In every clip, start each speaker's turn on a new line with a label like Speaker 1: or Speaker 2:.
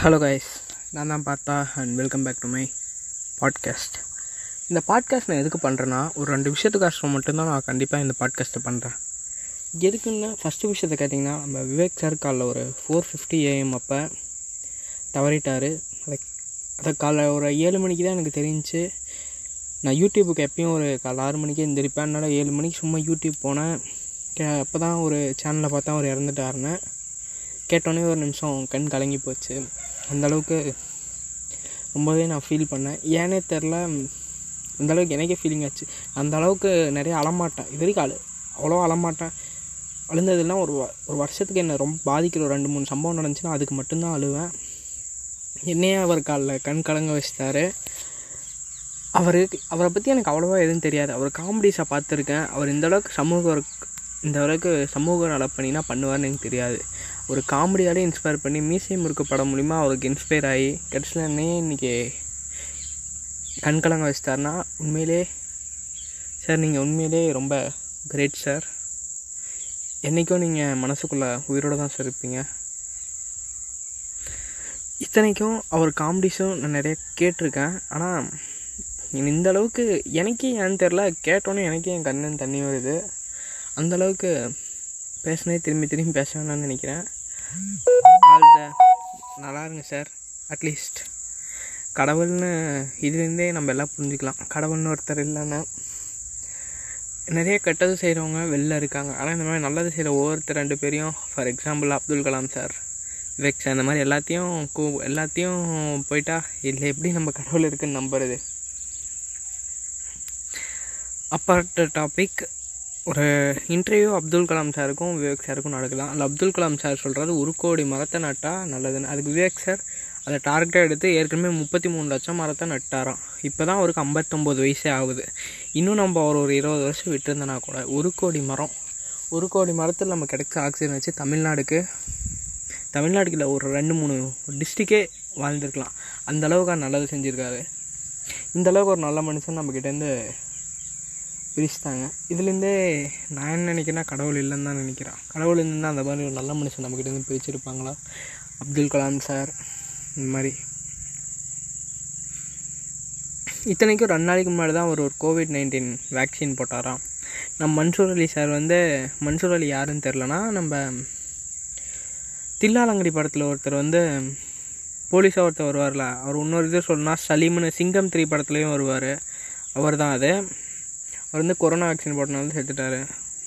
Speaker 1: Hello guys நான் தான் Partha and welcome back to my podcast இந்த பாட்காஸ்ட் நான் எதுக்கு பண்ணுறேன்னா ஒரு ரெண்டு விஷயத்துக்காக மட்டும்தான் நான் கண்டிப்பாக இந்த பாட்காஸ்ட்டை பண்ணுறேன் எதுக்குன்னு ஃபஸ்ட்டு விஷயத்தை கேட்டிங்கன்னா நம்ம விவேக் சார் காலைல ஒரு ஃபோர் ஃபிஃப்டி ஏஎம் அப்போ தவறிட்டார். அதை அதை காலைல ஒரு ஏழு மணிக்கு தான் எனக்கு தெரிஞ்சு நான் யூடியூபுக்கு எப்பயும் ஒரு காலைல ஆறு மணிக்கே எந்திரிப்பேன். அதனால் ஏழு மணிக்கு சும்மா யூடியூப் போனேன். கே அப்போ தான் ஒரு சேனலை பார்த்தா அவர் இறந்துட்டாருன்னு. கேட்டோன்னே ஒரு நிமிஷம் கண் கலங்கி போச்சு. அந்தளவுக்கு ரொம்பவே நான் ஃபீல் பண்ணேன். ஏனே தெரில அந்தளவுக்கு எனக்கே ஃபீலிங் ஆச்சு. அந்த அளவுக்கு நிறைய அழமாட்டேன் இது வரைக்கும் அழு அவ்வளோ அழமாட்டேன் அழுந்ததுலாம் ஒரு வ- ஒரு வருஷத்துக்கு என்னை ரொம்ப பாதிக்கிற ஒரு ரெண்டு மூணு சம்பவம் நடந்துச்சுன்னா அதுக்கு மட்டும்தான் அழுவேன். என்னையே அவர் காலில் கண் கலங்க வச்சிட்டாரு. அவருக்கு அவரை பற்றி எனக்கு அவ்வளோவா எதுவும் தெரியாது. அவர் காமெடிஸை பார்த்துருக்கேன். அவர் இந்த அளவுக்கு சமூக இந்த அளவுக்கு சமூக நலப்பணினா பண்ணுவார்னு எனக்கு தெரியாது. ஒரு காமெடியாலே இன்ஸ்பயர் பண்ணி மீசை முறுக்கு படம் மூலிமா அவருக்கு இன்ஸ்பயர் ஆகி கடைசியில் என்னையே இன்றைக்கி கண்கலங்க வச்சிட்டாருன்னா உண்மையிலே சார் நீங்கள் உண்மையிலே ரொம்ப கிரேட் சார் என்றைக்கும் நீங்கள் மனசுக்குள்ளே உயிரோடு தான் சார் இருப்பீங்க. இத்தனைக்கும் அவர் காமெடிஸும் நான் நிறைய கேட்டிருக்கேன். ஆனால் இந்த அளவுக்கு எனக்கே ஏன்னு தெரில கேட்டோன்னே எனக்கே என் கண்ணுன்னு தண்ணி வருது. அந்த அளவுக்கு பேசினே திரும்பி திரும்பி பேச வேணாம்னு நினைக்கிறேன். ஆல் நல்லா இருங்க சார். அட்லீஸ்ட் கடவுள்னு இதுலேருந்தே நம்ம எல்லாம் புரிஞ்சுக்கலாம். கடவுள்னு ஒருத்தர் இல்லைன்னா நிறைய கெட்டது செய்கிறவங்க வெளில இருக்காங்க. ஆனால் இந்த மாதிரி நல்லது செய்கிற ஒவ்வொருத்தர் ரெண்டு பேரையும் for example Abdul Kalam sir Vivek sir இந்த மாதிரி எல்லாத்தையும் கூ எல்லாத்தையும் போயிட்டா இல்லை எப்படி நம்ம கடவுள் இருக்குன்னு நம்புறது? அப்பார்ட் டாபிக் ஒரு இன்டர்வியூ அப்துல் கலாம் சாருக்கும் விவேக் சாருக்கும் நடக்கலாம் அதில் அப்துல் கலாம் சார் சொல்கிறது ஒரு கோடி மரத்தை நட்டால் நல்லதுன்னு. அதுக்கு விவேக் சார் அதை டார்கெட்டாக எடுத்து ஏற்கனவே முப்பத்தி மூணு லட்சம் மரத்தை நட்டாராம். இப்போ தான் அவருக்கு ஐம்பத்தொம்போது வயசே ஆகுது. இன்னும் நம்ம அவர் ஒரு இருபது வருஷம் விட்டுருந்தனா கூட ஒரு கோடி மரம் ஒரு கோடி மரத்தில் நம்ம கிடைச்ச ஆக்சிஜன் வச்சு தமிழ்நாடுக்கு தமிழ்நாடுக்கு இல்லை ஒரு ரெண்டு மூணு டிஸ்ட்ரிக்கே வாழ்ந்துருக்கலாம். அந்த அளவுக்கு நல்லது செஞ்சுருக்காரு. இந்த அளவுக்கு ஒரு நல்ல மனுஷன் நம்மக்கிட்டேருந்து பிரிச்சுட்டாங்க. இதுலேருந்தே நான் என்ன நினைக்கிறேன்னா கடவுள் இல்லைன்னு தான் நினைக்கிறேன். கடவுள் இல்லைன்னா அந்த மாதிரி ஒரு நல்ல மனுஷன் நம்மக்கிட்டேருந்து பிரிச்சிருப்பாங்களா? அப்துல் கலாம் சார் இந்த மாதிரி. இத்தனைக்கும் ரெண்டு நாளைக்கு முன்னாடி தான் ஒரு ஒரு கோவிட் நைன்டீன் வேக்சின் போட்டாராம். நம்ம மன்சூர் அலி சார் வந்து மன்சூர் அலி யாருன்னு தெரிலனா நம்ம தில்லாலங்கடி படத்தில் ஒருத்தர் வந்து போலீஸாக ஒருத்தர் வருவார்ல அவர் இன்னொரு இது சொல்லணும்னா சலீம்னு சிங்கம் த்ரீ படத்துலேயும் வருவார். அவர் தான் அது. அவர் வந்து கொரோனா வேக்சின் போட்டனால செத்துட்டாரு.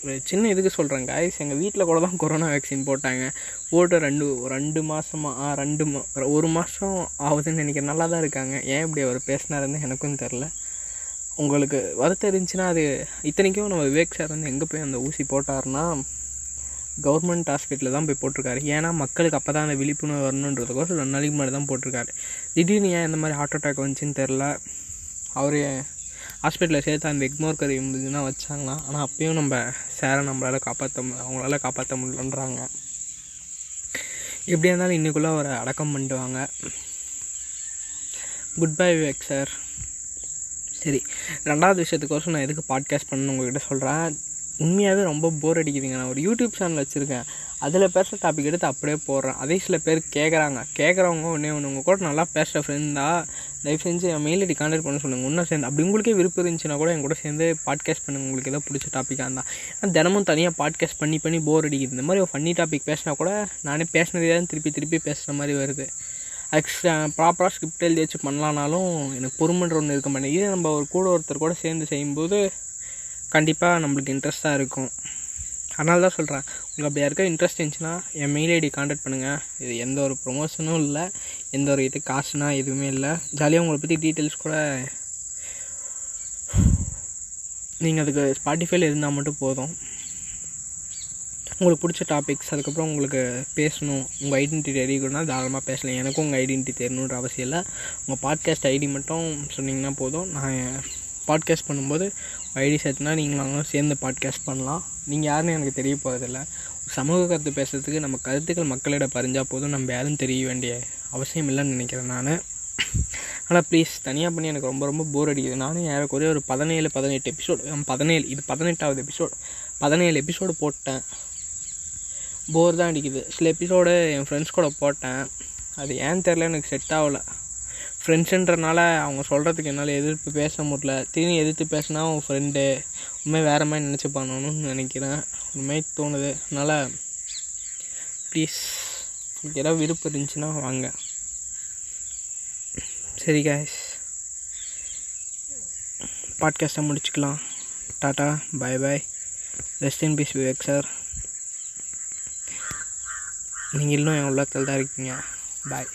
Speaker 1: ஒரு சின்ன இதுக்கு சொல்கிறேன் காய்ஸ் எங்கள் வீட்டில் கூட தான் கொரோனா வேக்சின் போட்டாங்க. போட்டு ரெண்டு ரெண்டு மாதமா ஆ ரெண்டு மா ஒரு மாதம் ஆகுதுன்னு நினைக்கிறேன். நல்லா தான் இருக்காங்க. ஏன் இப்படி அவர் பேசினாருன்னு எனக்கும் தெரில உங்களுக்கு வருத்தம் இருந்துச்சுன்னா அது இத்தனைக்கும் நம்ம விவேக் சார் வந்து எங்கே போய் அந்த ஊசி போட்டாருன்னா கவர்மெண்ட் ஹாஸ்பிட்டலில் தான் போய் போட்டிருக்காரு. ஏன்னா மக்களுக்கு அப்போ தான் அந்த விழிப்புணர்வு வரணுன்றதுக்கோசம் ரெண்டு நாளைக்கு முன்னாடி தான் போட்டிருக்காரு. திடீர்னு ஏன் இந்த மாதிரி ஹார்ட் அட்டாக் வந்துச்சுன்னு தெரில அவர் ஹாஸ்பிட்டலில் சேர்த்து அந்த எக்மோர் கறி இருந்ததுன்னா வச்சாங்களாம். ஆனால் அப்பயும் நம்ம சேரை நம்மளால் காப்பாற்ற அவங்களால காப்பாற்ற முடியலன்றாங்க. எப்படியா இருந்தாலும் இன்றைக்குள்ளே அவரை அடக்கம் பண்ணிடுவாங்க. குட் பை விவேக் சார் சரி ரெண்டாவது விஷயத்துக்கோசம் நான் எதுக்கு பாட்காஸ்ட் பண்ணணும் உங்ககிட்ட சொல்கிறேன் உண்மையாகவே ரொம்ப போர் அடிக்குதுங்க. நான் ஒரு யூடியூப் சேனல் வச்சுருக்கேன். அதில் பேசுகிற டாபிக் எடுத்து அப்படியே போடுறேன். அதே சில பேர் கேட்குறாங்க கேட்குறவங்க ஒன்றே ஒன்று உங்கள் கூட நல்லா பேசுகிற ஃப்ரெண்டாக தயவு செஞ்சு என் மெயில் ஐடி கான்டாக்ட் பண்ண சொல்லுங்கள் இன்னும் சேர்ந்து அப்படி உங்களுக்கே விருப்பம் இருந்துச்சுன்னா கூட என் கூட சேர்ந்து பாட்காஸ்ட் பண்ணுங்க. உங்களுக்கு ஏதோ பிடிச்ச டாப்பிக்காக இருந்தால் ஆனால் தினமும் தனியாக பாட்காஸ்ட் பண்ணி பண்ணி போர் அடிக்குது. இந்த மாதிரி ஒரு ஃபன்னி டாபிக் பேசினா கூட நானே பேசினதே தான் திருப்பி திருப்பி பேசுகிற மாதிரி வருது. எக்ஸ்ட்ரா ப்ராப்பராக ஸ்கிரிப்ட் எழுதி வச்சு பண்ணலானாலும் எனக்கு பொறுமைன்ற ஒன்று இருக்க மாட்டேங்குது. இதே நம்ம ஒரு கூட ஒருத்தர் கூட சேர்ந்து செய்யும்போது கண்டிப்பாக நம்மளுக்கு இன்ட்ரெஸ்ட்டாக இருக்கும். அதனால தான் சொல்கிறேன் உங்களுக்கு அப்படி யாருக்கா இன்ட்ரெஸ்ட் இருந்துச்சுன்னா என் மெயில் ஐடி காண்டாக்ட் பண்ணுங்கள் இது எந்த ஒரு ப்ரொமோஷனும் இல்லை. எந்த ஒரு இது காசுனா எதுவுமே இல்லை. ஜாலியாக உங்களை பற்றி டீட்டெயில்ஸ் கூட நீங்கள் அதுக்கு ஸ்பாட்டிஃபைல இருந்தால் மட்டும் போதும். உங்களுக்கு பிடிச்ச டாபிக்ஸ் அதுக்கப்புறம் உங்களுக்கு பேசணும். உங்கள் ஐடென்டிட்டி தெரியணும்னா தாராளமாக பேசலாம். எனக்கும் உங்கள் ஐடென்டிட்டி தெரியணுன்ற அவசியம் இல்லை. உங்கள் பாட்காஸ்ட் ஐடி மட்டும் சொன்னீங்கன்னா போதும். நான் பாட்காஸ்ட் பண்ணும்போது ஐடி சேர்த்துனா நீங்களும் சேர்ந்து பாட்காஸ்ட் பண்ணலாம். நீங்கள் யாருன்னு எனக்கு தெரிய போகிறதில்ல சமூக கருத்து பேசுகிறதுக்கு நம்ம கருத்துக்கள் மக்களிடம் பறிஞ்சால் போதும். நம்ம யாரும் தெரிய வேண்டிய அவசியம் இல்லைன்னு நினைக்கிறேன் நான். ஆனால் ப்ளீஸ் தனியாக பண்ணி எனக்கு ரொம்ப ரொம்ப போர் அடிக்குது. நானும் ஏறக்குறைய ஒரு பதினேழு பதினெட்டு எபிசோடு பதினேழு இது பதினெட்டாவது எபிசோடு பதினேழு எபிசோடு போட்டேன். போர் தான் அடிக்குது. சில எபிசோடு என் ஃப்ரெண்ட்ஸ் கூட போட்டேன். அது ஏன் தெரில எனக்கு செட் ஆகலை. ஃப்ரெண்ட்ஸுன்றனால அவங்க சொல்கிறதுக்கு என்னால் எதிர்ப்பு பேச முடியல. திரும்பி எதிர்த்து பேசினா அவன் ஃப்ரெண்டு உண்மை வேறு மாதிரி நினச்சிப்பானோன்னு நினைக்கிறேன். உண்மை தோணுது. அதனால் ப்ளீஸ் உங்களுக்கு ஏதாவது விருப்பம் இருந்துச்சுன்னா வாங்க. சரி காய்ஸ் பாட்காஸ்ட்டை முடிச்சுக்கலாம். Tata bye bye rest in peace Vivek sir நீங்கள் இன்னும் என் உள்ளத்தில் தான் இருக்கீங்க. பாய்